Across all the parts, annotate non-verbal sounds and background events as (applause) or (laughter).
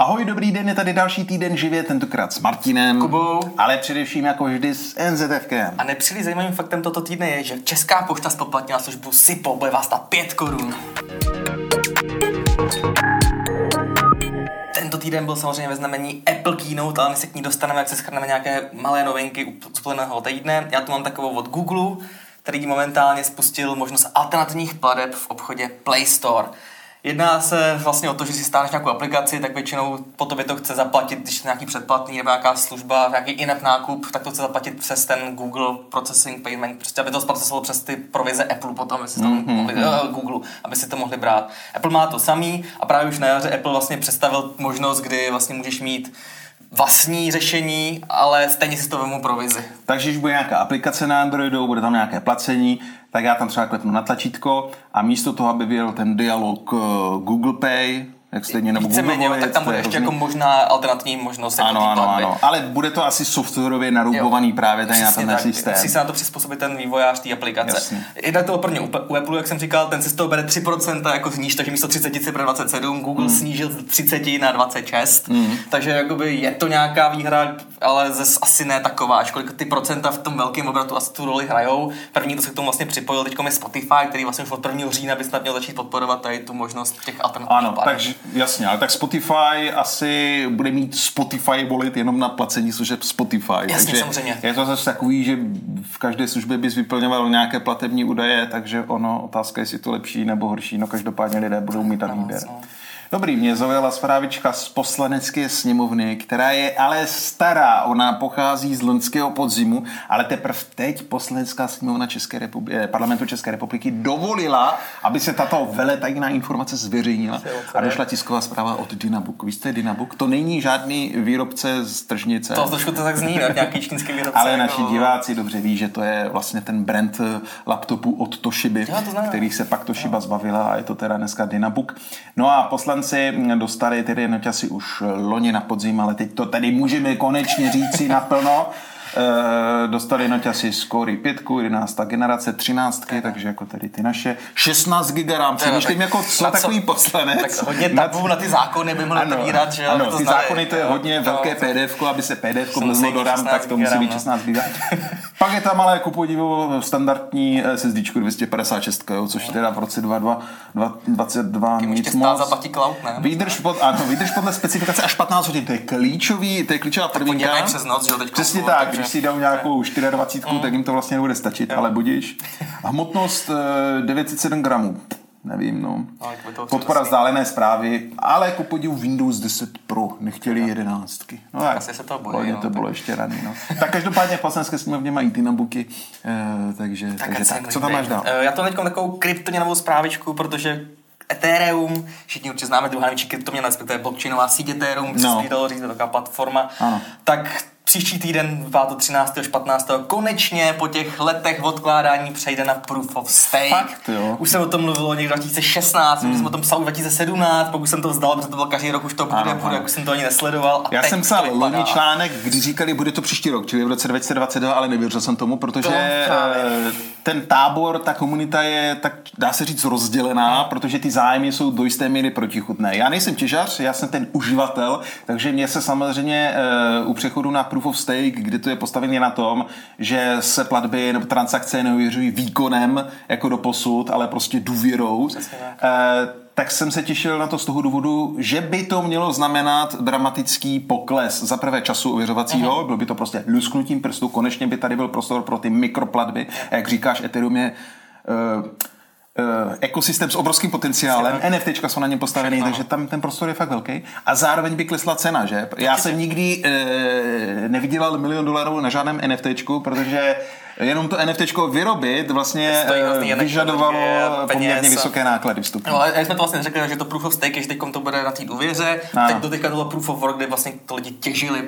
Ahoj, dobrý den, je tady další týden živě, tentokrát s Martinem. Kubou. Ale především jako vždy s NZFkem. A nepříliš zajímavým faktem toto týdne je, že Česká pošta spoplatnila službu SIPO, bude vás stát 5 korun. Tento týden byl samozřejmě ve znamení Apple Keynote, ale my se k ní dostaneme, jak se schrneme nějaké malé novinky úplného týdne. Já tu mám takovou od Google, který momentálně spustil možnost alternativních plateb v obchodě Play Store. Jedná se vlastně o to, že si stáhneš nějakou aplikaci, tak většinou po tobě to chce zaplatit, když je nějaký předplatný nebo nějaká služba, nějaký in-app nákup, tak to chce zaplatit přes ten Google Processing Payment, prostě aby to zpracovalo přes ty provize Apple potom, aby si to mm-hmm. mohli, uh, Google, aby si to mohli brát. Apple má to samý a právě už na jaře Apple vlastně představil možnost, kdy vlastně můžeš mít vlastní řešení, ale stejně si to vemu provizi. Takže když bude nějaká aplikace na Androidu, bude tam nějaké placení, tak já tam třeba klepnu na tlačítko a místo toho, aby byl ten dialog eh, Google Pay, jak stejně nebo Google Volit, tak tam bude ještě jako možná alternativní možnost. Ano, jako ano, ano, ale bude to asi softwarově naroubovaný právě ten, na ten systém. Musí se na to přizpůsobit ten vývojář té aplikace. Jasně. Jde to prvně u Apple, jak jsem říkal, ten si z toho bere 3% jako zníž, takže místo 30 si bere 27, Google mm. snížil z 30 na 26, mm. takže jakoby je to nějaká výhra, ale zase asi ne taková, ačkoliv ty procenta v tom velkém obratu asi tu roli hrajou. První to se k tomu vlastně připojil teď je Spotify, který vlastně už od 1. října by snad měl začít podporovat tady tu možnost těch alternativních Ano, takže jasně, ale tak Spotify asi bude mít Spotify volit jenom na placení služeb Spotify. Jasně, takže samozřejmě. Je to zase takový, že v každé službě bys vyplňoval nějaké platební údaje, takže ono, otázka je, jestli to lepší nebo horší, no každopádně lidé budou mít tam výběr. No. Dobrý, mě zaujala zprávička z poslanecké sněmovny, která je ale stará. Ona pochází z loňského podzimu, ale teprve teď poslanecká sněmovna České republiky, eh, parlamentu České republiky dovolila, aby se tato veletajná informace zveřejnila a došla tisková zpráva od Dynabook. Vy jste Dynabook? To není žádný výrobce z tržnice. To trošku to tak zní, no, nějaký čínský výrobce. ale naši no. diváci dobře ví, že to je vlastně ten brand eh, laptopu od Toshiby, který se pak Toshiba no. zbavila a je to teda dneska Dynabook. No a poslanec poslanci dostali tedy noťasy už loni na podzim, ale teď to tady můžeme konečně říci naplno. E, dostali z Core 5, 11. generace, 13, takže jako tady ty naše, 16 GB RAM, přemýšlím jako co takový poslanec. Tak hodně tabů na ty zákony by mohli otevírat, že Ano, ty zákony to je hodně velké PDF, aby se PDF vlezlo do RAM, tak to musí být 16 GB. (laughs) Pak je tam ale ku podivu standardní SSD 256, jo, což teda v roce 2022 nic moc. zaplatí cloud, ne? Výdrž, pod, ano, výdrž podle specifikace až 15 hodin, to je klíčový, to je klíčová podmínka. Tak přes noc, že jo, teď Přesně tak, když si dám nějakou 24, mm. tak jim to vlastně nebude stačit, jo. ale budíš. Hmotnost 907 eh, gramů nevím, no. Podpora vzdálené zprávy, ale ku podivu Windows 10 Pro, nechtěli jedenáctky. No tak, asi se to bojí. No, to bylo ještě raný, no. tak každopádně v poslanecké sněmovně mají ty nabuky, eh, takže, tak, takže tak. Co tam máš dál? Eh, já to teď takovou kryptoměnovou zprávičku, protože Ethereum, všichni určitě známe druhá největší kryptoměna, respektive blockchainová síť Ethereum, no. se dalo říct, taková platforma, ano. tak příští týden, 13. až 15. konečně po těch letech odkládání přejde na Proof of Stake. Fakt, jo. Už se o tom mluvilo někdy 2016, mm. už jsem o tom psal 2017, pokud jsem to vzdal, protože to byl každý rok, už to bude, bude, jak jsem to ani nesledoval. A Já jsem psal loni článek, kdy říkali, bude to příští rok, čili v roce 2022, ale nevěřil jsem tomu, protože to, ten tábor, ta komunita je, tak dá se říct, rozdělená, hmm. protože ty zájmy jsou do jisté míry protichutné. Já nejsem těžař, já jsem ten uživatel, takže mě se samozřejmě uh, u přechodu na proof of stake, kdy to je postavené na tom, že se platby nebo transakce neuvěřují výkonem jako do posud, ale prostě důvěrou. Tak jsem se těšil na to z toho důvodu, že by to mělo znamenat dramatický pokles za prvé času ověřovacího, uh-huh. bylo by to prostě lusknutím prstu, konečně by tady byl prostor pro ty mikroplatby, a jak říkáš, Ethereum je uh, uh, ekosystém s obrovským potenciálem, NFTčka jsou na něm postavený, takže tam ten prostor je fakt velký. A zároveň by klesla cena, že? Já jsem nikdy uh, nevydělal milion dolarů na žádném NFTčku, protože jenom to NFT vyrobit vlastně uh, vyžadovalo poměrně vysoké náklady vstupu. No, ale jsme to vlastně řekli, že to proof of stake, že teď to bude na té důvěře, teď do teďka bylo proof of work, kde vlastně to lidi těžili,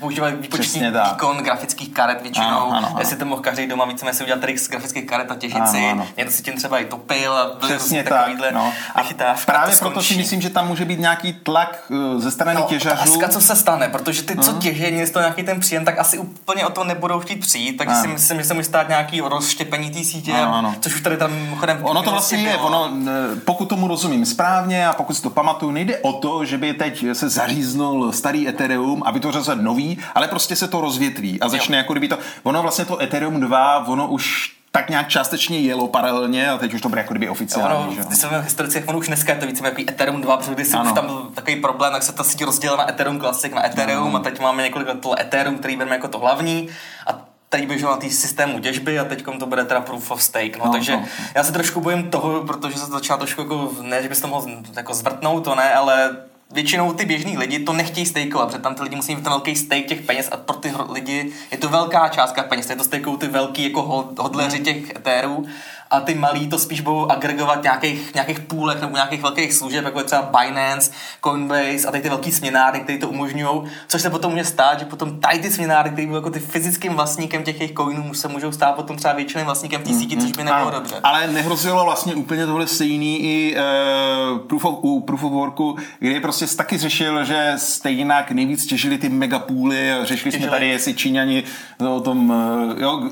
používali výpočetní výkon grafických karet většinou, ano, ano, ano. jestli to mohl každý doma více si udělat trix grafických karet a těžit si, někdo si tím třeba i topil a Přesně tak, no. a právě proto si myslím, že tam může být nějaký tlak eh, ze strany no, těžařů. Otázka, co se stane, protože ty, co no. těží, z toho nějaký ten příjem, tak asi úplně o to nebudou chtít přijít, takže si myslím, že se může stát nějaký rozštěpení té sítě, Ano, ano. což už tady tam chodem Ono to vlastně je, ono, eh, pokud tomu rozumím správně a pokud si to pamatuju, nejde o to, že by teď se zaříznul starý Ethereum a vytvořil se nový, ale prostě se to rozvětví a začne jako kdyby to, ono vlastně to Ethereum 2, ono už tak nějak částečně jelo paralelně a teď už to bude jako kdyby oficiálně. Ono, že jo? když jsem v historicích, ono už dneska je to více jako Ethereum 2, protože když Ano. už tam byl takový problém, tak se ta síť rozdělila na Ethereum Classic, na Ethereum a teď máme několik let Ethereum, který bereme jako to hlavní a tady běželo na tý systému těžby a teď to bude teda proof of stake. No, No, takže no, já se trošku bojím toho, protože se to začalo trošku jako, ne, že bys to mohl jako zvrtnout, to ne, ale většinou ty běžní lidi to nechtějí stakeovat, protože tam ty lidi musí mít ten velký stake těch peněz a pro ty lidi je to velká částka peněz, je to stakeují ty velký jako hod- hodleři těch etérů a ty malí to spíš budou agregovat nějakých, nějakých půlech nebo nějakých velkých služeb, jako je třeba Binance, Coinbase a tady ty velký směnárny, které to umožňují, což se potom může stát, že potom tady ty směnárny, které budou jako ty fyzickým vlastníkem těch jejich coinů, se můžou stát potom třeba většiným vlastníkem té síti, což by nebylo Ano, dobře. Ale nehrozilo vlastně úplně tohle stejný i uh, proof of, u Proof of Worku, kdy prostě taky řešil, že stejnak nejvíc těžili ty megapůly řešili jsme Těžili. tady, jestli Číňani no, o tom, uh, jo,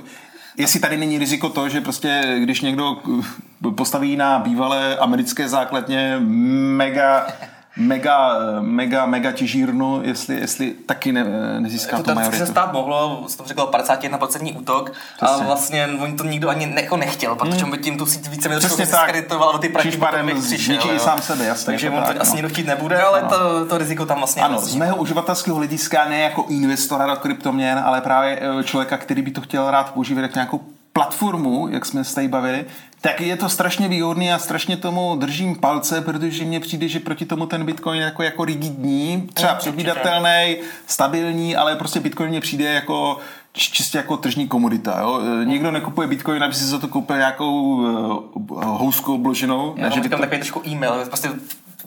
jestli tady není riziko to, že prostě když někdo postaví na bývalé americké základně mega mega, mega, mega těžírnu, jestli, jestli taky ne, nezíská to tu majoritu. se stát mohlo, jsem to řekl 51% útok, Přesně. a vlastně oni to nikdo ani ne, jako nechtěl, protože by tím tu síť více trošku tak. diskreditoval, o ty prachy potom přišel. jo. sám sebe, jasně, Takže to on to tak, asi no. nikdo chtít nebude, ale to, to riziko tam vlastně Ano, z mého uživatelského hlediska ne jako investora do kryptoměn, ale právě eh, člověka, který by to chtěl rád používat jako nějakou platformu, jak jsme se tady bavili, tak je to strašně výhodný a strašně tomu držím palce, protože mně přijde, že proti tomu ten Bitcoin jako, jako rigidní, třeba Určitě. předvídatelný, stabilní, ale prostě Bitcoin mně přijde jako čistě jako tržní komodita. Jo? Eh, Nikdo nekupuje Bitcoin, aby si za to koupil nějakou uh, housku obloženou. Já že že by to... takový trošku e-mail, prostě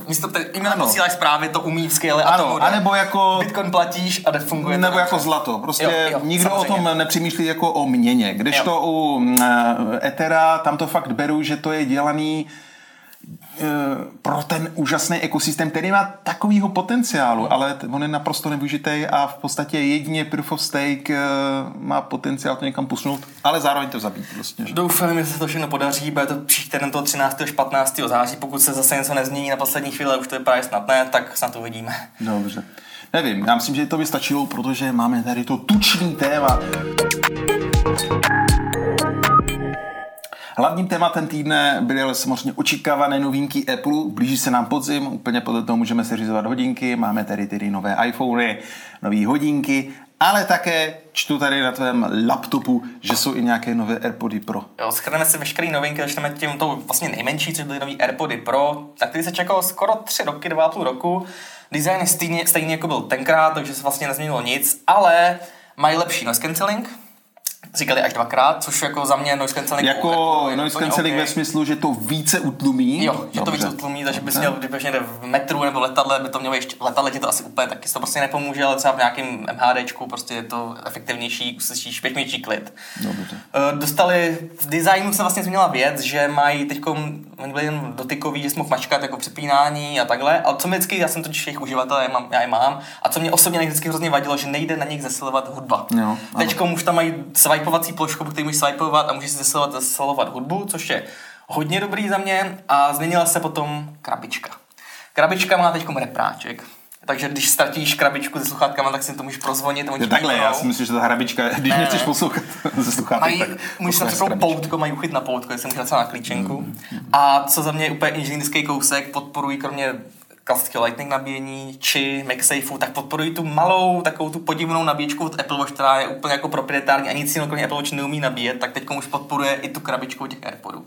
místo té e-mail Ano. posíláš zprávy, to umí skvěle a Ano, to jde. anebo jako- Bitcoin platíš a funguje to Nebo jako dobře. zlato. Prostě Jo, jo, nikdo samozřejmě. o tom nepřemýšlí jako o měně. Kdežto u mm, eh, Ethera tam to fakt beru, že to je dělaný eh, pro ten úžasný ekosystém, který má takovýho potenciálu, ale on je naprosto nevyužitý a v podstatě jedině Proof of Stake eh, má potenciál to někam posunout, ale zároveň to zabít. Vlastně, že? Doufám, že se to všechno podaří, bude to příští týden toho 13. až 15. září, pokud se zase něco nezmění na poslední chvíli, už to vypadá že snad ne, tak snad to uvidíme. Dobře. Nevím, já myslím, že to by stačilo, protože máme tady to tučný téma. Hlavním tématem týdne byly ale samozřejmě očekávané novinky Apple. Blíží se nám podzim, úplně podle toho můžeme seřizovat hodinky. Máme tady tedy nové iPhony, nové hodinky, ale také čtu tady na tvém laptopu, že jsou i nějaké nové AirPody Pro. Jo, schrneme si veškeré novinky, začneme tím tou vlastně nejmenší, což byly nový AirPody Pro, na který se čekalo skoro tři roky, dva a půl roku. Design je stejný, stejný jako byl tenkrát, takže se vlastně nezměnilo nic, ale mají lepší noise cancelling, říkali až dvakrát, což jako za mě noise cancelling Jako je noise cancelling OK. ve smyslu, že to více utlumí. Jo, že to Dobře. víc utlumí, takže bys měl, když někde v metru nebo letadle, by to mělo ještě, letadle ti to asi úplně taky to prostě nepomůže, ale třeba v nějakém MHDčku prostě je to efektivnější, uslyšíš větší klid. Dobře. Eh, Dostali, v designu se vlastně změnila věc, že mají teď, oni byli jen dotykový, že jsi mohl mačkat jako přepínání a takhle, ale co mi vždycky, já jsem totiž jejich uživatel, já, mám, já je mám, a co mě osobně vždycky hrozně vadilo, že nejde na nich zesilovat hudba. Jo. Teď už tam mají swipeovací plošku, který můžeš swipeovat a můžeš si zesilovat, zesilovat hudbu, což je hodně dobrý za mě a změnila se potom krabička. Krabička má teď repráček. Takže když ztratíš krabičku se sluchátkama, tak si to můžeš prozvonit. oni Je takhle, já si myslím, že ta hrabička, když Ne, nechceš ne. poslouchat (laughs) ze sluchátek, Mají, tak můžeš tam poutko, mají uchyt na poutko, jestli můžeš na klíčenku. A co za mě je úplně inženýrský kousek, podporují kromě klasického Lightning nabíjení či MagSafeu, tak podporují tu malou, takovou tu podivnou nabíječku od Apple Watch, která je úplně jako proprietární a nic jiného kromě Apple Watch neumí nabíjet, tak teď už podporuje i tu krabičku těch AirPodů.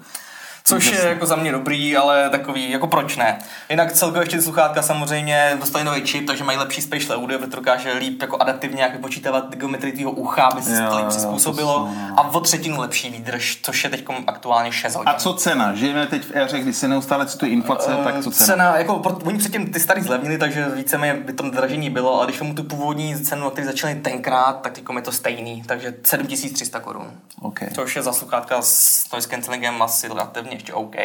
Což je jako za mě dobrý, ale takový, jako proč ne. Jinak celkově ještě sluchátka samozřejmě dostali nový čip, takže mají lepší spatial audio, protože to dokáže líp jako adaptivně jak vypočítávat geometrii tvýho ucha, aby se Jo, to líp přizpůsobilo. A o třetinu lepší výdrž, což je teď aktuálně 6 hodin. A co cena? Žijeme teď v éře, kdy se neustále cituje inflace, tak co cena? Cena, jako, pro, oni předtím ty starý zlevnili, takže víceméně by to dražení bylo, ale když mu tu původní cenu, který začali tenkrát, tak teď je to stejný, takže 7300 korun. OK. Což je za sluchátka s noise cancellingem asi relativně ještě OK.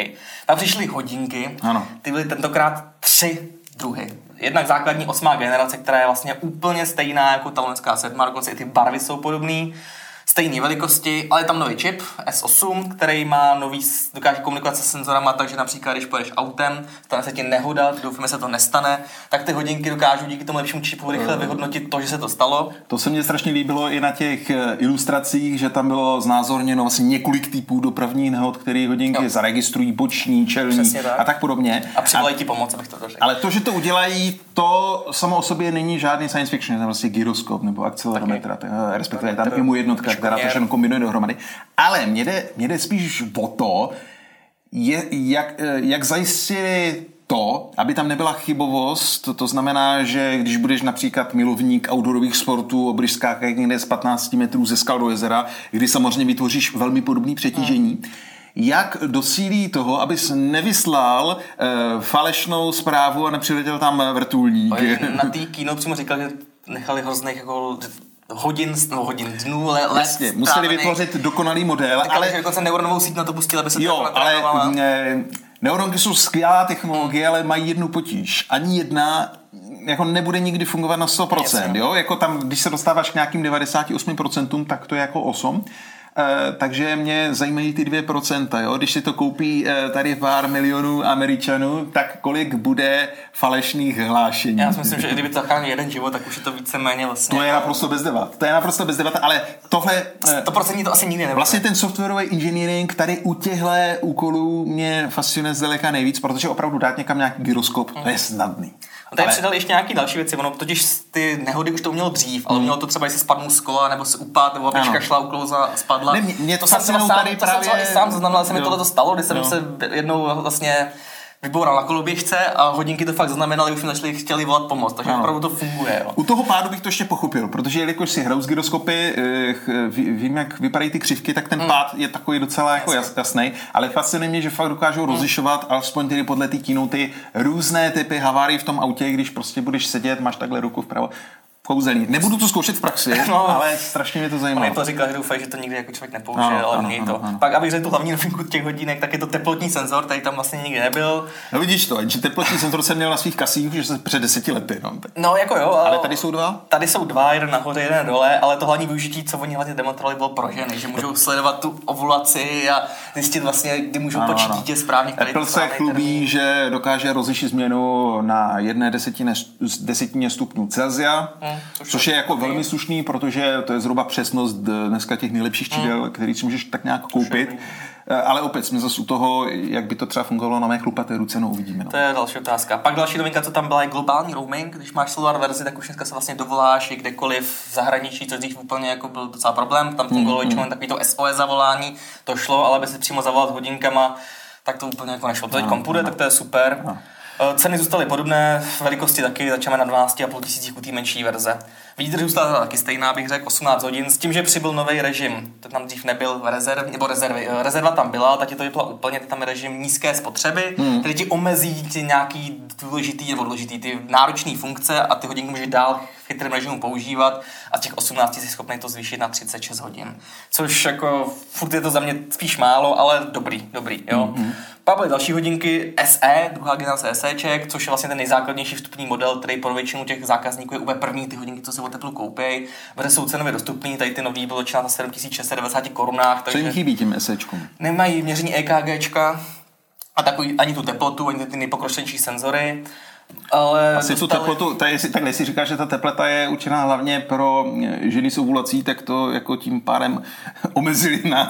Tam přišly hodinky, Ano. ty byly tentokrát tři druhy. Jednak základní osmá generace, která je vlastně úplně stejná jako ta loňská sedma, dokonce i ty barvy jsou podobné. Stejné velikosti, ale je tam nový čip S8, který má nový, dokáže komunikovat se senzorama, takže například, když pojedeš autem, stane se ti nehoda, doufáme, se to nestane, tak ty hodinky dokážou díky tomu lepšímu čipu rychle vyhodnotit to, že se to stalo. To se mně strašně líbilo i na těch eh, ilustracích, že tam bylo znázorněno vlastně několik typů dopravní nehod, které hodinky jo. zaregistrují, boční, čelní tak. a tak podobně. A přivolají ti pomoc, abych to dořekl. Ale to, že to udělají, to samo o sobě není žádný science fiction, je tam vlastně gyroskop nebo akcelerometr, respektive tam i mu jednotka, která to všechno kombinuje dohromady. Ale mě jde, mě jde spíš o to, je, jak, jak zajistili to, aby tam nebyla chybovost, to znamená, že když budeš například milovník outdoorových sportů, budeš skákat někde z 15 metrů ze skal do jezera, kdy samozřejmě vytvoříš velmi podobný přetížení, hmm jak dosílí toho, abys nevyslal uh, falešnou zprávu a nepřiletěl tam vrtulník. (laughs) Na té kino přímo říkal, že nechali hrozných jako hodin, no hodin, dnů, let. Jasně, museli vytvořit dokonalý model. Tak ale dokonce neuronovou síť na to pustili, aby se jo, to ale ne, neuronky jsou skvělá technologie, ale mají jednu potíž. Ani jedna jako nebude nikdy fungovat na 100%, Jasně. jo? Jako tam, když se dostáváš k nějakým 98%, tak to je jako 8. Eh, takže mě zajímají ty 2%. Jo? Když si to koupí eh, tady pár milionů Američanů, tak kolik bude falešných hlášení? Já si myslím, že kdyby to zachránil jeden život, tak už je to víceméně vlastně... To je naprosto bez debat. To je naprosto bez debat, ale tohle... Eh, to procentní to asi nikdy nebude. Vlastně ten softwarový engineering tady u těchto úkolů mě fascinuje zdaleka nejvíc, protože opravdu dát někam nějaký gyroskop, mm. to je snadný. A tady ale... přidali ještě nějaký další věci. Ono totiž ty nehody už to umělo dřív, ale mm. mělo to třeba, jestli spadnu z kola, nebo se upad, nebo aby šla uklouza, spadla. Ne, mě to, to jsem sám, tady to právě... jsem sám zaznamenal, se mi tohle to stalo, když jsem jo. se jednou vlastně vyboural na koloběžce a hodinky to fakt zaznamenali, už mi začali chtěli volat pomoc, takže no. opravdu to funguje. Jo. U toho pádu bych to ještě pochopil, protože jelikož si hraju z gyroskopy, eh, vím, jak vypadají ty křivky, tak ten mm. pád je takový docela jako jasný, ale fascinuje mě, že fakt dokážou mm. rozlišovat, alespoň tedy podle té ty různé typy havárií v tom autě, když prostě budeš sedět, máš takhle ruku vpravo, kouzelný. Nebudu to zkoušet v praxi, (laughs) no, ale strašně mě to zajímá. On to říkal, že doufají, že to nikdy jako člověk nepoužije, no, ale ano, ano, to. Ano. Pak, abych řekl tu hlavní novinku těch hodinek, tak je to teplotní senzor, který tam vlastně nikdy nebyl. No vidíš to, že teplotní senzor jsem měl na svých kasích už před deseti lety. No, no jako jo. Ale tady jsou dva? Tady jsou dva, jeden nahoře, jeden dole, ale to hlavní využití, co oni hlavně demonstrovali, bylo pro ženy, že můžou sledovat tu ovulaci a zjistit vlastně, kdy můžou ano, počít dítě správně. Apple se chlubí, že dokáže rozlišit změnu na jedné desetině, desetině stupňů Celsia, hmm, což je jako velmi slušný, protože to je zhruba přesnost dneska těch nejlepších čídel, hmm. který si můžeš tak nějak koupit. Eh, ale opět jsme zase u toho, jak by to třeba fungovalo na mé chlupaté ruce, no uvidíme. No. To je další otázka. Pak další novinka, co tam byla, je globální roaming. Když máš solar verzi, tak už dneska se vlastně dovoláš i kdekoliv v zahraničí, což dřív úplně jako byl docela problém. Tam fungovalo hmm, hmm. takový to SOS zavolání, to šlo, ale aby si přímo zavolat hodinkama, tak to úplně jako nešlo. To teď no, no. tak to je super. No. Eh, ceny zůstaly podobné, velikosti taky začínáme na 12,5 tisících u té menší verze. Výdrž zůstala taky stejná, bych řekl, 18 hodin, s tím, že přibyl nový režim. To tam dřív nebyl rezerv, nebo rezervy. Eh, rezerva tam byla, tak to vypla úplně, tam je režim nízké spotřeby, hmm. který ti omezí ty nějaký důležitý nebo důležitý ty náročné funkce a ty hodinky můžeš dál v chytrém režimu používat a z těch 18 jsi schopný to zvýšit na 36 hodin. Což jako furt je to za mě spíš málo, ale dobrý, dobrý, jo. Hmm. Pak byly další hodinky SE, druhá generace SEček, což je vlastně ten nejzákladnější vstupní model, který pro většinu těch zákazníků je úplně první ty hodinky, co se o teplu koupí. Bude jsou cenově dostupný, tady ty nový bylo na 7690 korunách. Co jim chybí tím SEčkům? Nemají měření EKGčka, a takový ani tu teplotu, ani ty nejpokročilejší senzory. Ale Asi dostali... tu teplotu, tady, tak jestli říkáš, že ta tepleta je určená hlavně pro eh, ženy s ovulací, tak to jako tím pádem (laughs) omezili na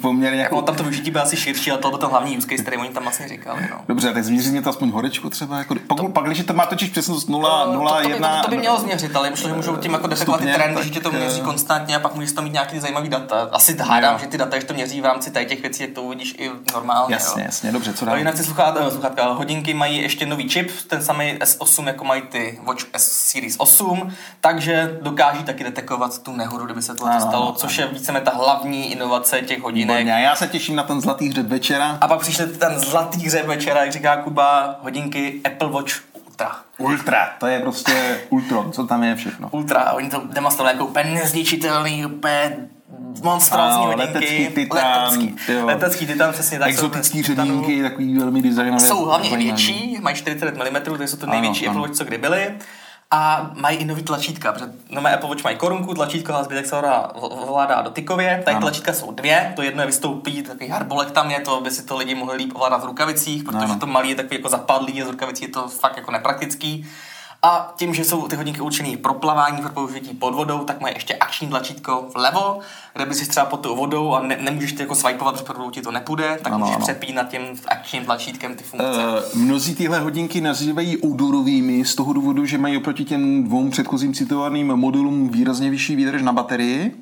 poměrně jako... tam to využití bylo asi širší, ale to byl ten hlavní use case, který oni tam vlastně říkali. No. Dobře, tak změří mě to aspoň horečku třeba. Jako, pak, to, pak, když to má totiž přesnost 0, to, 0 to, to, 1... To, to, by mělo změřit, ale myslím, že můžou tím jako detekovat ty trendy, že tě to měří eh, konstantně a pak můžeš tam mít nějaký zajímavý data. Asi hádám, že ty data, že to měří v rámci těch věcí, jak to uvidíš i normálně. Jasně, jasně, dobře, co dál? Jinak si sluchátka, hodinky mají ještě nový čip, ten samý S8 jako mají ty Watch S Series 8, takže dokáží taky detekovat tu nehodu, kdyby se to stalo, což je víceméně ta hlavní inovace těch hodinek. Výborně. Já se těším na ten zlatý hřeb večera. A pak přišel ten zlatý hřeb večera, jak říká Kuba, hodinky Apple Watch Ultra. Ultra, to je prostě Ultron, co tam je všechno. Ultra, oni to demonstrovali jako úplně nezničitelný, úplně monstrózní hodinky. Letecký titán. Letecký, letecký titán, přesně tak. Exotický ředínky, takový velmi designové. Jsou hlavně i větší, mají 40 mm, to jsou to největší Apple Watch, co kdy byly. a mají i nový tlačítka, protože no mé Apple Watch mají korunku, tlačítko a zbytek se ovládá dotykově. Tady tlačítka jsou dvě, to jedno je vystoupí, takový harbolek tam je, to by si to lidi mohli líp ovládat v rukavicích, protože ano. to malý je takový jako zapadlý a z rukavicí je to fakt jako nepraktický. A tím, že jsou ty hodinky určené pro plavání, pro použití pod vodou, tak mají ještě akční tlačítko vlevo, kde by si třeba pod tou vodou a ne, nemůžeš ty jako swipeovat, protože ti to nepůjde, tak ano, můžeš ano. přepínat tím akčním tlačítkem ty funkce. Uh, mnozí tyhle hodinky nazývají odorovými z toho důvodu, že mají oproti těm dvou předchozím citovaným modulům výrazně vyšší výdrž na baterii.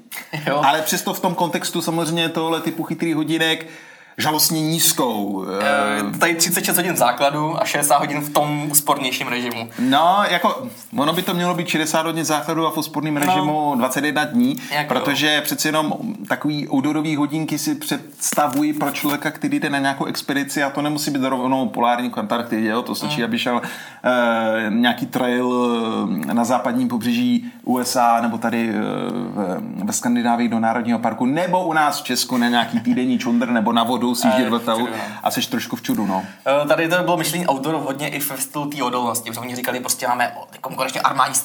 Jo. Ale přesto v tom kontextu samozřejmě tohle typu chytrých hodinek žalostně nízkou. E, tady 36 hodin v základu a 60 hodin v tom úspornějším režimu. No, jako, ono by to mělo být 60 hodin základu a v úsporném no. režimu 21 dní, jako protože jo. přeci jenom takový outdoorový hodinky si představují pro člověka, který jde na nějakou expedici a to nemusí být rovnou polární k jo? to stačí, mm. aby šel e, nějaký trail na západním pobřeží USA nebo tady e, ve Skandinávii do Národního parku, nebo u nás v Česku na nějaký týdenní čundr nebo na vodu si sjíždět letadlu a jsi trošku v čudu, no. Eh, tady to bylo myšlení autorů hodně i ve stylu té odolnosti, protože oni říkali, prostě máme konečně armádní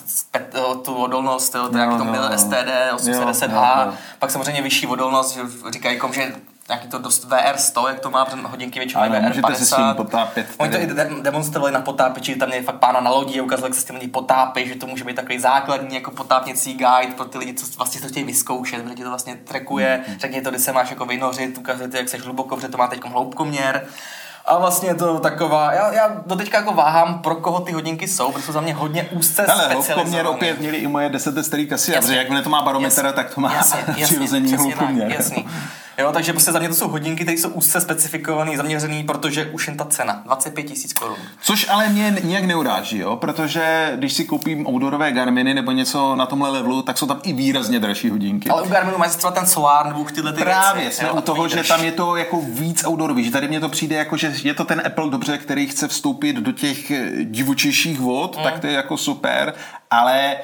tu odolnost, to, no, jak to byl no. STD 810H, pak samozřejmě vyšší odolnost, říkají, že nějaký to dost VR100, jak to má, protože hodinky většinou VR50. můžete se s tím potápět. Oni to i de- demonstrovali na potápěči, tam je fakt pána na lodi a ukázali, jak se s tím lidi potápí, že to může být takový základní jako potápěcí guide pro ty lidi, co vlastně to chtějí vyzkoušet, protože to vlastně trekuje, mm-hmm. řekni to, kdy se máš jako vynořit, ukazuje jak se hluboko, protože to má teď hloubkoměr. A vlastně je to taková, já, já do teďka jako váhám, pro koho ty hodinky jsou, protože jsou za mě hodně úzce Hele, specializované. opět měli i moje 10 starý kasy, protože jak to má barometr, tak to má jasně, přirozený hloubkoměr. Jasný. (laughs) Jo, takže prostě za mě to jsou hodinky, které jsou úzce specifikované, zaměřené, protože už jen ta cena, 25 tisíc korun. Což ale mě nijak neuráží, jo, protože když si koupím outdoorové Garminy nebo něco na tomhle levelu, tak jsou tam i výrazně dražší hodinky. Ale u Garminu máš třeba ten Solar nebo tyhle ty Právě, věci. jsme jo, u toho, že tam je to jako víc outdoorový, že tady mně to přijde jako, že je to ten Apple dobře, který chce vstoupit do těch divočejších vod, mm. tak to je jako super, ale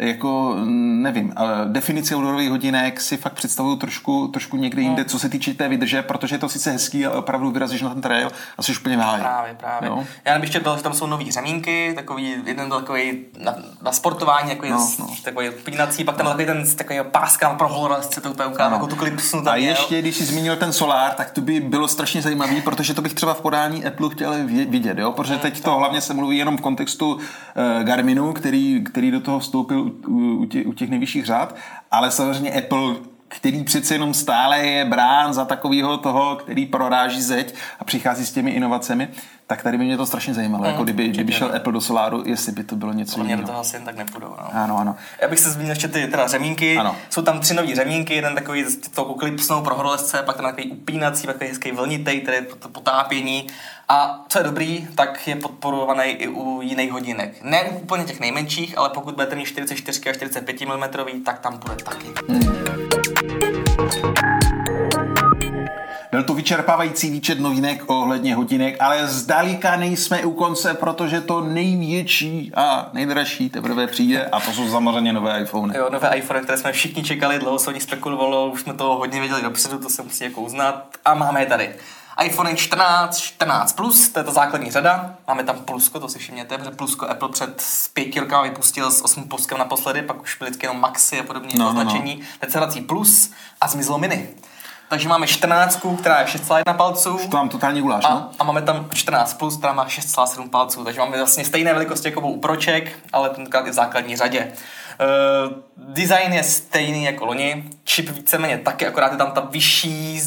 jako, nevím, definici outdoorových hodinek si fakt představuju trošku, trošku někde jinde, no. co se týče té vydrže, protože je to sice hezký, ale opravdu vyrazíš na ten trail a jsi úplně váhy. Právě, právě. Jo? Já bych ještě dal, že tam jsou nový řemínky, takový, jeden takový na, na sportování, takový, no, no. takový pínací, pak tam no. takový ten takový páska pro horolezce, to úplně ukáže, jako tu klipsnu tam A měl. ještě, když jsi zmínil ten solár, tak to by bylo strašně zajímavý, protože to bych třeba v podání Apple chtěl vidět, jo? protože mm, teď to hlavně se mluví jenom v kontextu uh, Garminu, který, který do toho vstoupil u, těch, u těch nejvyšších řád, ale samozřejmě Apple který přece jenom stále je brán za takového toho, který proráží zeď a přichází s těmi inovacemi, tak tady by mě to strašně zajímalo. Mm, jako kdyby, kdyby šel Apple do Soláru, jestli by to bylo něco jiného. do toho asi jen tak nepůjdou. No. Ano, ano. Já bych se zmínil ještě ty teda řemínky. Ano. Jsou tam tři nové řemínky, jeden takový s tou klipsnou pro horolezce, pak ten takový upínací, pak takový hezký vlnitej, který je to potápění. A co je dobrý, tak je podporovaný i u jiných hodinek. Ne úplně těch nejmenších, ale pokud budete mít 44 a 45 mm, tak tam bude taky. Hmm. Byl to vyčerpávající výčet novinek ohledně hodinek, ale zdaleka nejsme u konce, protože to největší a nejdražší teprve přijde a to jsou samozřejmě nové iPhony. Jo, nové iPhony, které jsme všichni čekali, dlouho se o nich spekulovalo, už jsme to hodně věděli dopředu, to se musí jako uznat a máme je tady iPhone 14, 14 Plus, to je ta základní řada. Máme tam plusko, to si všimněte, protože plusko Apple před pěti rokama vypustil s 8 pluskem naposledy, pak už byly jenom Maxi a podobně no, označení. No, no. Teď se vrací Plus a zmizlo Mini. Takže máme 14, která je 6,1 palců. To mám totálně guláš, a, no? a máme tam 14 plus, která má 6,7 palců. Takže máme vlastně stejné velikosti jako u Proček, ale tentokrát i v základní řadě. Uh, design je stejný jako loni, čip víceméně taky, akorát je tam ta vyšší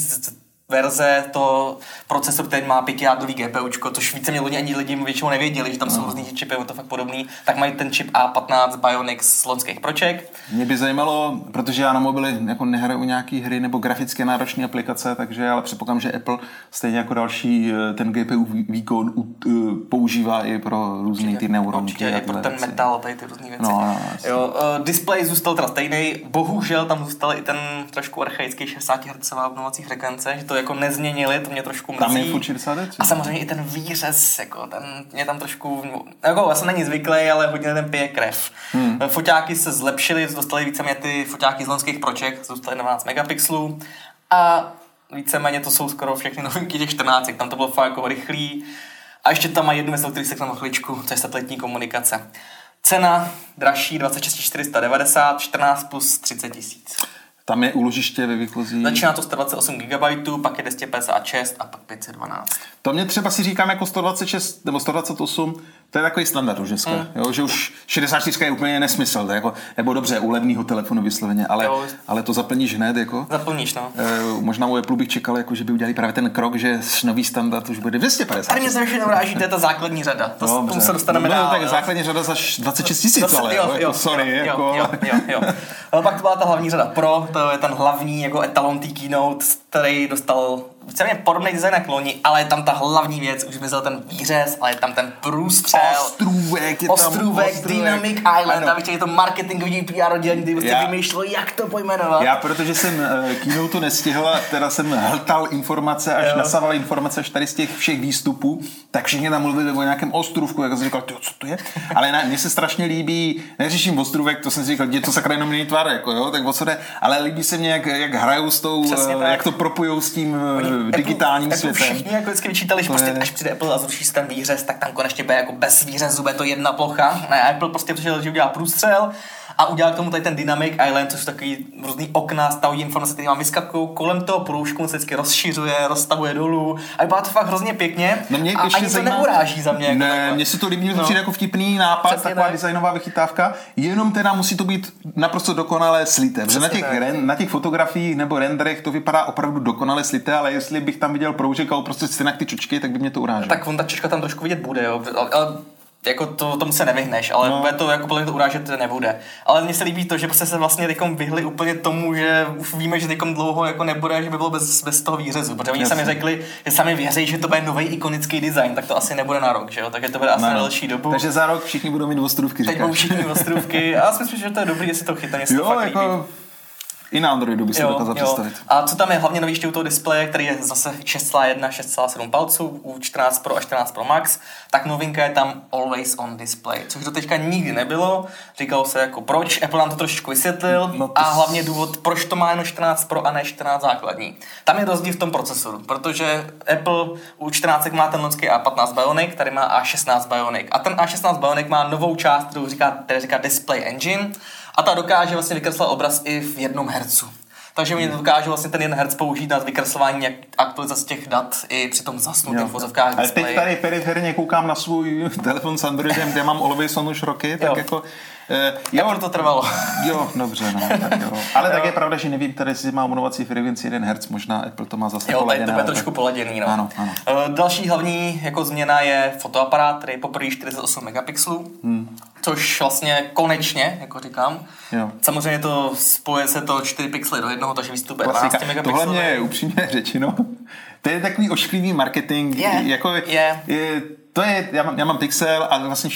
verze to procesor, který má pětijádrový GPU, což více mě lidi ani lidi většinou nevěděli, že tam no. jsou různý čipy, je to fakt podobný, tak mají ten čip A15 Bionic z loňských proček. Mě by zajímalo, protože já na mobily jako nehraju nějaký hry nebo grafické náročné aplikace, takže ale předpokládám, že Apple stejně jako další eh, ten GPU výkon eh, používá i pro různé ty neuronky. Určitě, i pro ten metal, tady ty různé věci. No, no, jo, uh, display zůstal teda stejný, bohužel tam zůstal i ten trošku archaický 60 Hz obnovací frekvence, že to jako nezměnili, to mě trošku mrzí. Tam je furt 60 A samozřejmě i ten výřez, jako ten mě tam trošku, jako já jsem není zvyklý, ale hodně ten pije krev. Hmm. Foťáky se zlepšily, dostali víceméně ty foťáky z lonských proček, zůstaly 12 megapixelů a víceméně to jsou skoro všechny novinky těch 14, tam to bylo fakt jako rychlý. A ještě tam má jednu věc, který se na chviličku, to je satelitní komunikace. Cena dražší 26 490, 14 plus 30 tisíc. Tam je úložiště ve výchozí. Začíná to 128 GB, pak je 256 a pak 512. To mě třeba si říkám jako 126 nebo 128, to je takový standard už dneska, mm. jo, že už 64 je úplně nesmysl, to je jako, nebo dobře, u levného telefonu vysloveně, ale, Jo. ale to zaplníš hned, jako. Zaplníš, no. E, možná u Apple bych čekal, jako, že by udělali právě ten krok, že nový standard už bude 250. Tady mě strašně neuráží, to je ta základní řada. To, Dobře. tomu se dostaneme no, dál. tak jo. základní řada za š- 26 tisíc, Zase- ale jo, jako, sorry, jo, jako, jo, jo, jo. Ale pak to byla ta hlavní řada Pro, to je ten hlavní jako etalon té keynote, který dostal víceméně podobný design jak loni, ale je tam ta hlavní věc, už zmizel ten výřez, ale je tam ten průstřel. Ostrůvek je tam, Ostrůvek, ostrůvek. Dynamic Island, Ano. a víš, je to marketingový PR oddělení, kdy prostě vymýšlelo, jak to pojmenovat. Já, protože jsem uh, keynote nestihl, a teda jsem hltal informace, až Jo. nasával informace až tady z těch všech výstupů, tak všichni tam mluvili o nějakém ostrůvku, jak jsem říkal, "Tyjo, co to je? Ale na, mně se strašně líbí, neřeším ostrůvek, to jsem si říkal, je to sakra jenom jiný tvar, jako, jo, tak o co jde, ale líbí se mně, jak, jak hrajou s tou, Přesně uh, tak. jak to propujou s tím Oni uh, digitálním Apple, světem. Apple všichni jako vždycky vyčítali, že prostě je- až přijde Apple a zruší ten výřez, tak tam konečně bude jako bez výřezu, bude to jedna plocha. Ne, Apple prostě přišel, že udělá průstřel a udělal k tomu tady ten Dynamic Island, což jsou takový různý okna, stavují informace, které vám vyskakují kolem toho průžku, on se vždycky rozšiřuje, roztahuje dolů. A vypadá to fakt hrozně pěkně. No mě a ještě ani zajímá- to neuráží za mě. Jako ne, mně se to líbí, No. přijde jako vtipný nápad, Přesně taková tak. designová vychytávka, jenom teda musí to být naprosto dokonale slité. Protože na těch, tak. ren, na těch fotografiích nebo renderech to vypadá opravdu dokonale slité, ale jestli bych tam viděl proužek a prostě stejnak ty čočky, tak by mě to uráželo. Tak on ta češka tam trošku vidět bude, jo. Ale, ale jako to, tomu se nevyhneš, ale No. no. bude to jako podle mě to urážet nebude. Ale mně se líbí to, že prostě se vlastně teďkom vyhli úplně tomu, že už víme, že teďkom dlouho jako nebude, že by bylo bez, bez toho výřezu, protože oni sami řekli, že sami věří, že to bude nový ikonický design, tak to asi nebude na rok, že jo, takže to bude asi Ne, na no. delší dobu. Takže za rok všichni budou mít ostrůvky, Teď budou všichni ostrůvky a já si myslím, že to je dobrý, jestli to chytne, jestli to Jo, fakt líbí. I na Androidu by se dokázal představit. A co tam je hlavně nový ještě u toho displeje, který je zase 6,1, 6,7 palců, u 14 Pro a 14 Pro Max, tak novinka je tam Always On Display, což do teďka nikdy nebylo. Říkalo se jako proč, Apple nám to trošičku vysvětlil No to a hlavně důvod, proč to má jenom 14 Pro a ne 14 základní. Tam je rozdíl v tom procesoru, protože Apple u 14 má ten loňský A15 Bionic, tady má A16 Bionic. A ten A16 Bionic má novou část, kterou říká, která říká Display Engine a ta dokáže vlastně vykreslit obraz i v jednom hercu. Takže oni dokážou vlastně ten jeden herc použít na vykreslování jak aktualizace těch dat i při tom zasnutém v vozovkách Ale teď tady periferně koukám na svůj (laughs) telefon s Androidem, kde mám Always On už roky, tak Jo. jako... Jak jo, to trvalo? (laughs) Jo, dobře, no, tak jo. Ale tak je pravda, že nevím, tady si má monovací frekvenci 1 Hz, možná Apple to má zase Jo, to poladěné, bude ale trošku tak- poladěný, no. Ano, ano. Eh, Další hlavní jako změna je fotoaparát, který je poprvé 48 megapixelů, hmm. Což vlastně konečně, jako říkám. Jo. Samozřejmě to spoje se to 4 pixely do jednoho, takže je 12 Klasika. megapixelů. Tohle mě upřímně (laughs) řečeno, to je takový ošklivý marketing. Je, jako, je. je. To je, já mám, já mám Pixel a vlastně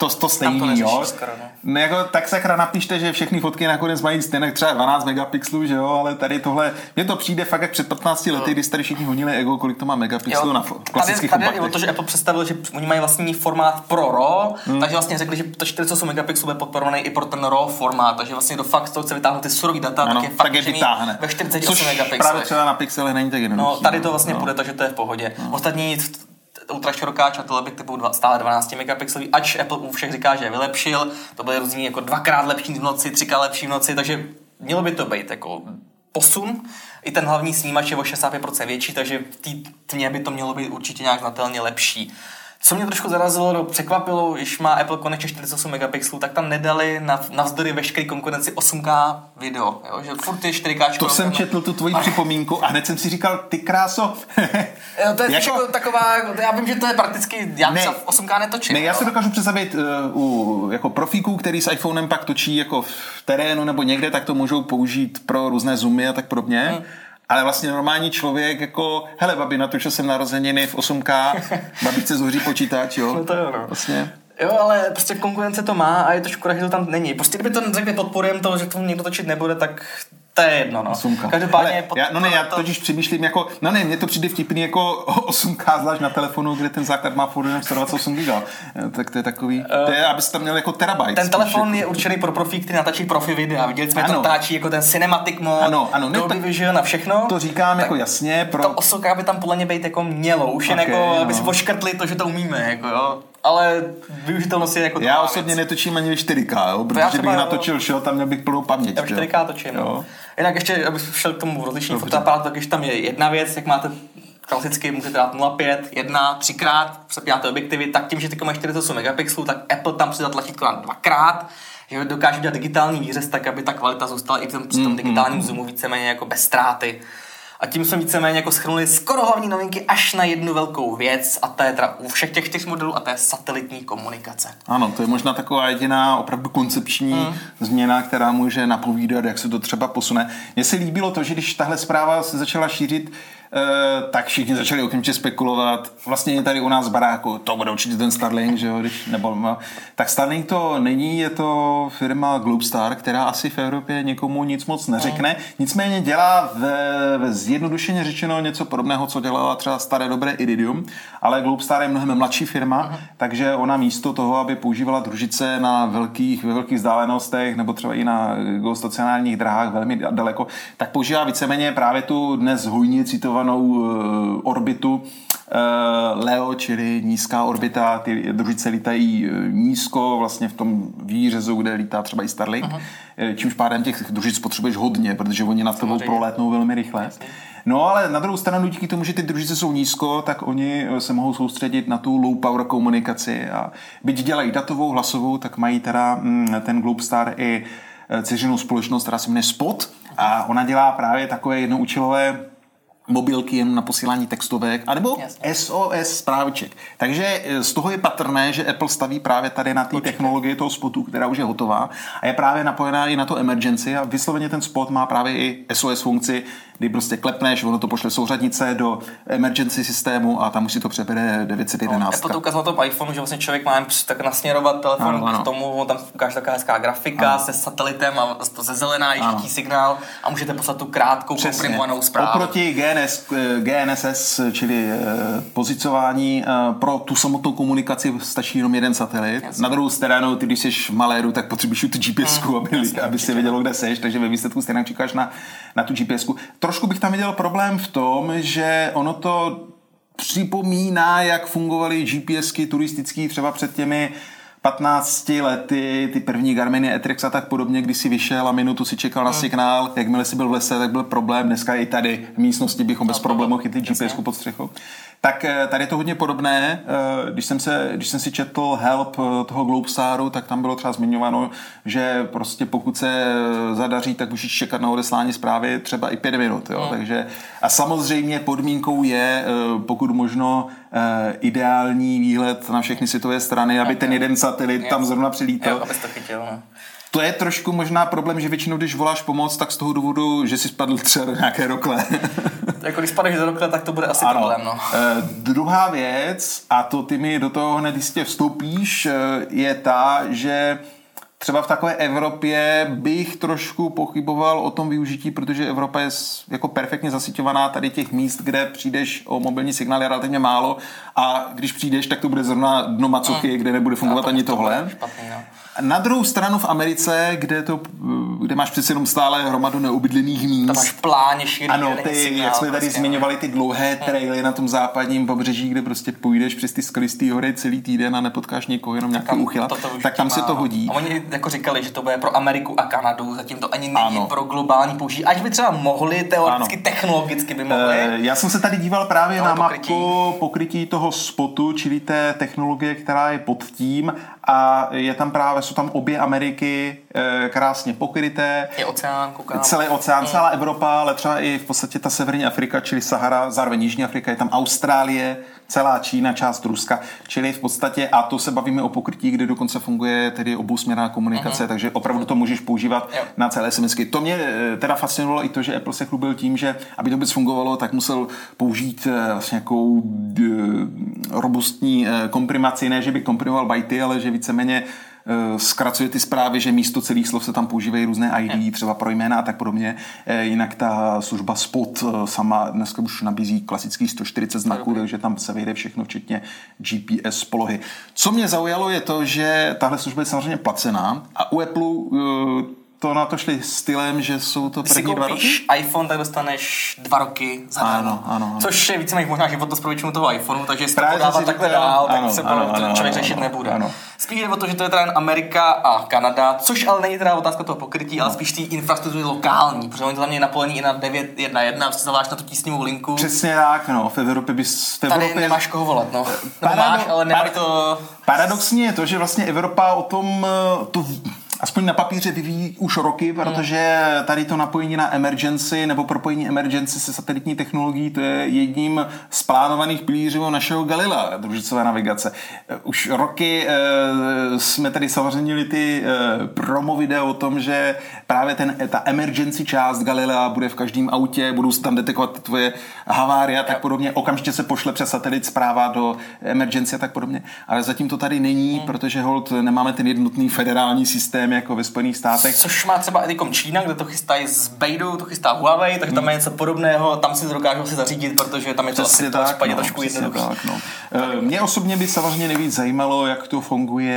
to, to stejný, neřeší jo. skoro, no. Ne, jako, tak sakra napište, že všechny fotky nakonec mají stejně třeba 12 megapixelů, že jo, ale tady tohle, mně to přijde fakt jak před 15 lety, kdy jste tady všichni honili ego, kolik to má megapixelů na fo- tady, klasických tady je o to, že Apple představil, že oni mají vlastní formát pro RAW, hmm. takže vlastně řekli, že to 48 megapixelů bude podporovaný i pro ten RAW formát, takže vlastně do fakt to chce vytáhnout ty surový data, Ano, tak je fakt tak je vytáhne. ve 48 Což právě třeba na Pixelech není tak jednoduchý. No, tady to vlastně no. půjde, takže to je v pohodě. Ostatní t- t- ultra široká čatelobik typu dva, stále 12 megapixelový, ač Apple u všech říká, že je vylepšil, to byly různý jako dvakrát lepší v noci, třikrát lepší v noci, takže mělo by to být jako posun. I ten hlavní snímač je o 65% větší, takže v té tmě by to mělo být určitě nějak znatelně lepší. Co mě trošku zarazilo, no, překvapilo, když má Apple konečně 48 megapixelů, tak tam nedali na, navzdory veškeré konkurenci 8K video, jo? že furt je 4K. To jsem četl tu tvoji připomínku a hned jsem si říkal, ty kráso. Jo, to je (laughs) jako, jako taková, jako- já vím, že to je prakticky, já Ne. ne, v 8K netočím. Ne, já si dokážu představit uh, u jako profíků, který s iPhonem pak točí jako v terénu nebo někde, tak to můžou použít pro různé zoomy a tak podobně. Hmm. Ale vlastně normální člověk jako, hele babi, natočil jsem narozeniny v 8K, (laughs) babičce zhoří počítač, jo. No to jo, no. Vlastně. Jo, ale prostě konkurence to má a je to škoda, že to tam není. Prostě kdyby to řekli podporujeme to, že to někdo točit nebude, tak to je jedno, no. Osmka. Každopádně Ale pod- já, no ne, já to- totiž přemýšlím jako, no ne, mně to přijde vtipný jako (laughs) 8K, zvlášť na telefonu, kde ten základ má furt jenom 128 GB. Tak to je takový, to je, abyste tam měl jako terabyte. Ten telefon jako. je určený pro profí, který natáčí profi videa. Viděli jsme, Ano. to natáčí jako ten cinematic mode, Ano, ano, ne, Dolby tak- Vision a všechno. To říkám jako jasně, pro... To 8K by tam podle mě být jako mělo, už jen Ok, jako, aby no. si oškrtli to, že to umíme, jako jo. Ale využitelnost je jako Já osobně věc. netočím ani 4K, jo, protože bych natočil šel, tam měl bych plnou paměť. Já 4K točím. Jo. Jinak ještě, abych šel k tomu rozlišení fotoaparátu, tak ještě tam je jedna věc, jak máte klasicky můžete dát 0,5, 1, 3 krát, přepínáte objektivy, tak tím, že ty máš 48 megapixelů, tak Apple tam přidá tlačítko na dvakrát, že dokáže dělat digitální výřez tak, aby ta kvalita zůstala i v tom, mm, digitálním mm, zoomu víceméně jako bez ztráty. A tím jsme víceméně jako schrnuli skoro hlavní novinky až na jednu velkou věc a to je teda u všech těch čtyř modelů a to je satelitní komunikace. Ano, to je možná taková jediná opravdu koncepční mm. změna, která může napovídat, jak se to třeba posune. Mně se líbilo to, že když tahle zpráva se začala šířit, tak všichni začali okamžitě spekulovat. Vlastně tady u nás v baráku, to bude určitě ten Starlink, že jo, když, nebo, no. tak Starlink to není, je to firma Globestar, která asi v Evropě někomu nic moc neřekne, nicméně dělá ve, ve zjednodušeně řečeno něco podobného, co dělala třeba staré dobré Iridium, ale Globestar je mnohem mladší firma, uh-huh. takže ona místo toho, aby používala družice na velkých, ve velkých vzdálenostech nebo třeba i na geostacionárních drahách velmi daleko, tak používá víceméně právě tu dnes hojně citovanou takzvanou eh, orbitu eh, Leo, čili nízká orbita, ty družice lítají eh, nízko, vlastně v tom výřezu, kde lítá třeba i Starlink, uh-huh. čímž pádem těch družic potřebuješ hodně, protože oni na tebou prolétnou velmi rychle. No ale na druhou stranu díky tomu, že ty družice jsou nízko, tak oni se mohou soustředit na tu low power komunikaci a byť dělají datovou, hlasovou, tak mají teda mm, ten Globestar i dceřinou společnost, která se jmenuje Spot a ona dělá právě takové jednoučelové mobilky jen na posílání textovek, anebo Jasně. SOS zpráviček. Takže eh, z toho je patrné, že Apple staví právě tady na té technologii toho spotu, která už je hotová a je právě napojená i na to emergency a vysloveně ten spot má právě i SOS funkci, kdy prostě klepneš, ono to pošle souřadnice do emergency systému a tam už si to přebere 911. No, Apple to ukázal na tom iPhone, že vlastně člověk má tak nasměrovat telefon ano, ano. k tomu, on tam ukáže taková hezká grafika ano. se satelitem a ze zelená žítí signál a můžete poslat tu krátkou komprimovanou zprávu. Oproti GNS, GNSS, čili eh, pozicování eh, pro tu samotnou komunikaci stačí jenom jeden satelit. Jasně. Na druhou stranu, ty když jsi v maléru, tak potřebuješ tu GPS, hmm, aby, jasně, aby si vědělo, kde seš, takže ve výsledku stejně čekáš na, na tu GPS. Trošku bych tam viděl problém v tom, že ono to připomíná, jak fungovaly GPSky turistický třeba před těmi 15 lety, ty první Garminy, Etrex a tak podobně, když si vyšel a minutu si čekal na hmm. signál, jakmile si byl v lese, tak byl problém. Dneska i tady v místnosti bychom bez problémů chytli GPS pod střechou. Tak eh, tady je to hodně podobné. Eh, když jsem, se, když jsem si četl help eh, toho Globestaru, tak tam bylo třeba zmiňováno, že prostě pokud se zadaří, tak můžeš čekat na odeslání zprávy třeba i pět minut. Jo? Hmm. Takže, a samozřejmě podmínkou je, pokud možno, ideální výhled na všechny světové strany, aby ten jeden satelit tam zrovna přilítal. Jo, to chytil, no. To je trošku možná problém, že většinou, když voláš pomoc, tak z toho důvodu, že si spadl třeba do nějaké rokle. (laughs) jako když spadneš do rokle, tak to bude asi ano. problém. No. E, druhá věc, a to ty mi do toho hned jistě vstoupíš, eh, je ta, že třeba v takové Evropě bych trošku pochyboval o tom využití, protože Evropa je jako perfektně zasyťovaná tady těch míst, kde přijdeš o mobilní signál je relativně málo a když přijdeš, tak to bude zrovna dno macochy, mm. kde nebude fungovat ani tohle. Špatný, no. Na druhou stranu v Americe, kde, to, kde máš přece jenom stále hromadu neobydlených míst. To máš pláně šíří. Ano, ty, signál, jak jsme tady prostě. zmiňovali, ty dlouhé hm. traily na tom západním pobřeží, kde prostě půjdeš přes ty skalistý hory celý týden a nepotkáš někoho, jenom nějaký uchyl, tak tam se to hodí. A oni jako říkali, že to bude pro Ameriku a Kanadu, zatím to ani není ano. pro globální použití. Až by třeba mohli, teoreticky, ano. technologicky by mohli. E, já jsem se tady díval právě no, na pokrytí. mapku pokrytí toho spotu, čili té technologie, která je pod tím a je tam právě, jsou tam obě Ameriky e, krásně pokryté. Je oceán, koukám. Celý oceán, celá Evropa, ale třeba i v podstatě ta severní Afrika, čili Sahara, zároveň Jižní Afrika, je tam Austrálie, celá Čína, část Ruska, čili v podstatě, a to se bavíme o pokrytí, kde dokonce funguje tedy obousměrná komunikace, uh-huh. takže opravdu to můžeš používat jo. na celé SMSky. To mě eh, teda fascinovalo i to, že Apple se chlubil tím, že aby to vůbec fungovalo, tak musel použít eh, vlastně nějakou robustní komprimaci, ne, že by komprimoval byty, ale že víceméně Eh, zkracuje ty zprávy, že místo celých slov se tam používají různé ID, třeba pro jména a tak podobně. Eh, jinak ta služba Spot eh, sama dneska už nabízí klasických 140 znaků, takže tam se vejde všechno, včetně GPS polohy. Co mě zaujalo je to, že tahle služba je samozřejmě placená a u Apple to na to šli stylem, že jsou to Když si první dva roky? iPhone, tak dostaneš dva roky za Ano, ano, ano. Což je víceméně možná životnost pro většinu toho iPhoneu, takže jestli to Právě podávat jsem si takhle dál, tak ano, se ano, ano, ano, člověk ano, řešit ano, nebude. ano. Spíš jde o to, že to je teda jen Amerika a Kanada, což ale není teda otázka toho pokrytí, ale spíš té infrastruktury lokální, protože oni to tam měli napojení i na 911, prostě zavoláš na tu tísňovou linku. Přesně tak, no. V Evropě bys... V Tady Evropě nemáš koho volat, no. Parado- máš, ale nemají par- to... Paradoxní je to, že vlastně Evropa o tom eh, to v- aspoň na papíře vyvíjí už roky, protože tady to napojení na emergency nebo propojení emergency se satelitní technologií, to je jedním z plánovaných pilířů našeho Galila, družicové navigace. Už roky eh, jsme tady samozřejmě ty eh, promo video o tom, že právě ten, ta emergency část Galilea bude v každém autě, budou se tam detekovat tvoje havárie a tak podobně. Okamžitě se pošle přes satelit zpráva do emergency a tak podobně. Ale zatím to tady není, Hmm. protože hold nemáme ten jednotný federální systém jako ve Spojených státech. Což má třeba i Čína, kde to chystají s Beidou, to chystá Huawei, takže tam je něco podobného, tam si to dokážou si zařídit, protože tam je to asi tom případě trošku přesně jednoduchý. tak, no. Eh, Mě osobně by samozřejmě nejvíc zajímalo, jak to funguje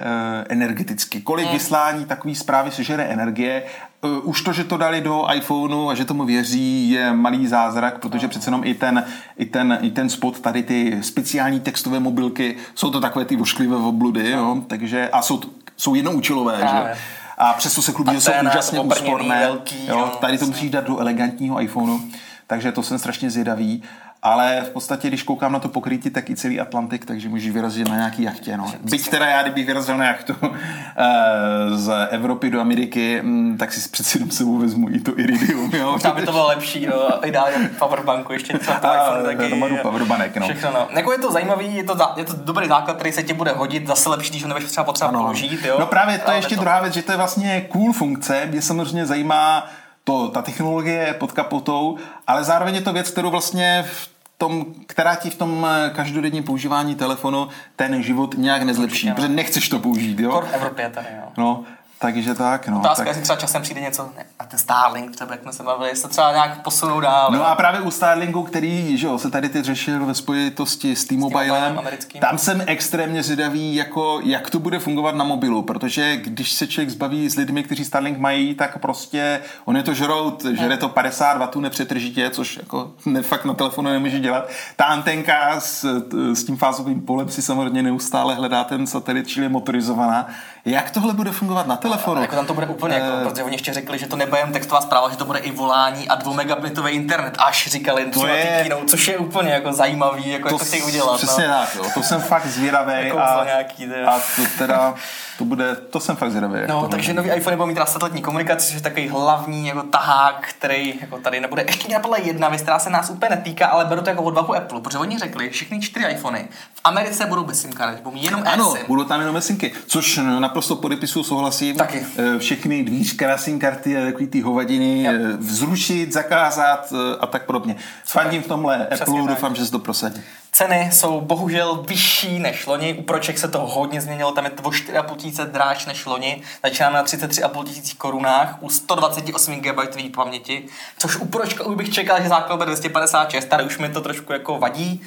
eh, energeticky. Kolik Hmm. vyslání takové zprávy sežere energie. Eh, Už to, že to dali do iPhoneu a že tomu věří, je malý zázrak, protože přece jenom i ten, i ten, i ten spot, tady ty speciální textové mobilky, jsou to takové ty vošklivé obludy, jo? takže a jsou, to- jsou jednoúčelové, že? Právě. A přesto se chlubí, že jsou úžasně úsporné. velký, jo, tady to musíš dát do elegantního iPhoneu, takže to jsem strašně zvědavý. Ale v podstatě, když koukám na to pokrytí, tak i celý Atlantik, takže můžeš vyrazit na nějaký jachtě. No. Byť teda já, kdybych vyrazil na jachtu (laughs) eh, z Evropy do Ameriky, mm, tak si přeci jenom sebou vezmu i to Iridium. Jo? Možná by to bylo lepší, no, ideálně powerbanku, ještě třeba (laughs) to A, iPhone taky. hromadu powerbanek, no. Všechno, no. Jako je to zajímavý, je to, za- je to dobrý základ, který se ti bude hodit, zase lepší, když ho nebudeš třeba potřeba použít, jo. No právě to je ještě druhá věc, že to je vlastně cool funkce, mě samozřejmě zajímá to, ta technologie je pod kapotou, ale zároveň je to věc, kterou vlastně v tom, která ti v tom eh, každodenním používání telefonu ten život nějak nezlepší, Určitě, no. protože nechceš to použít, jo? Kor v Evropě tady, jo. No, takže tak, no. Otázka, tak. jestli třeba časem přijde něco, ne, a ten Starlink třeba, jak jsme se bavili, jestli třeba nějak posunou dál. No a právě u Starlinku, který že jo, se tady teď řešil ve spojitosti s T-Mobilem tam jsem extrémně zvědavý, jako, jak to bude fungovat na mobilu, protože když se člověk zbaví s lidmi, kteří Starlink mají, tak prostě on je to žrout, žere to 50 W nepřetržitě, což jako ne, fakt na telefonu nemůže dělat. Ta antenka s, s tím fázovým polem si samozřejmě neustále hledá ten satelit, čili je motorizovaná. Jak tohle bude fungovat na telefonu? Jako tam to bude úplně, jako, Eh, protože oni ještě řekli, že to nebude jen textová zpráva, že to bude i volání a 2 megabitový internet, až říkali třeba je- keynote, což je úplně jako zajímavý, jako jak to chtějí udělat. Přesně no. tak, jo. to jsem fakt zvědavý. Jako a, nějaký, a to teda, to bude, to jsem fakt zvědavý. No, takže bude. nový iPhone bude mít teda satelitní komunikaci, což je takový hlavní jako tahák, který jako tady nebude. (laughs) Ještě mě napadla jedna věc, která se nás úplně netýká, ale beru to jako odvahu Apple, protože oni řekli, všechny čtyři iPhony v Americe budou bez SIM karty, budou jenom Ano, eSIM. budou tam jenom mesinky, což naprosto podepisuju, souhlasím. Taky. Eh, Všechny dvířka na SIM karty a takový ty hovadiny Jo. eh, zrušit, zakázat a tak podobně. Fandím v tomhle Přesně Apple, tak. doufám, že se to prosadí. Ceny jsou bohužel vyšší než loni, u proček se to hodně změnilo, tam je to o 4,5 tisíce dráž než loni, začínáme na 33,5 tisíc korunách u 128 GB paměti, což u pročka už bych čekal, že základ bude 256, tady už mi to trošku jako vadí,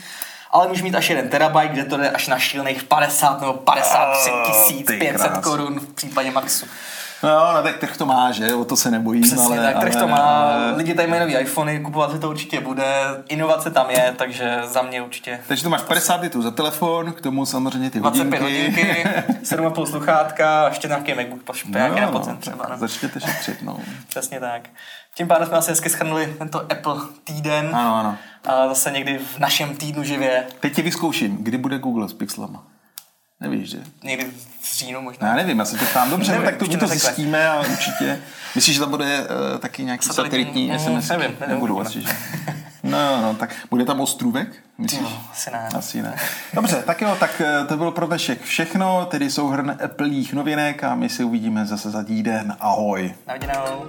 ale můžeš mít až 1 terabajt, kde to jde až na šílených 50 nebo 53 Oh, tisíc ty 500 krás. korun v případě Maxu. No, no tak trh to má, že? O to se nebojím, Přesně ale... tak, trh ale, to má, ale- lidi tady mají nový iPhony, kupovat si to určitě bude, inovace tam je, takže za mě určitě Takže to máš 50 litrů za telefon, k tomu samozřejmě ty 25 hodinky. hodinky, (laughs) 7,5 sluchátka a ještě nějaký MacBook po špejáky na pocen třeba. No. Začněte šetřit, no. (laughs) Přesně tak. Tím pádem jsme asi hezky schrnuli tento Apple týden Ano, ano. a zase někdy v našem týdnu živě, Teď tě vyzkouším, kdy bude Google s pixelama. Nevíš, že? někdy v říjnu No, možná. já nevím, já se to ptám dobře, no, Nevím, tak to, to zjistíme a určitě. Myslíš, že tam bude uh, taky nějaký Satelitní? satelitní Mm, SMS? nevím, nevím, uvidíme. asi, že? No, no, tak bude tam ostrůvek? Myslíš? Jo, asi ne. Asi ne. Dobře, tak jo, tak eh, to bylo pro dnešek všechno, tedy souhrn Appleích novinek a my se uvidíme zase za týden. Ahoj. Na viděnou.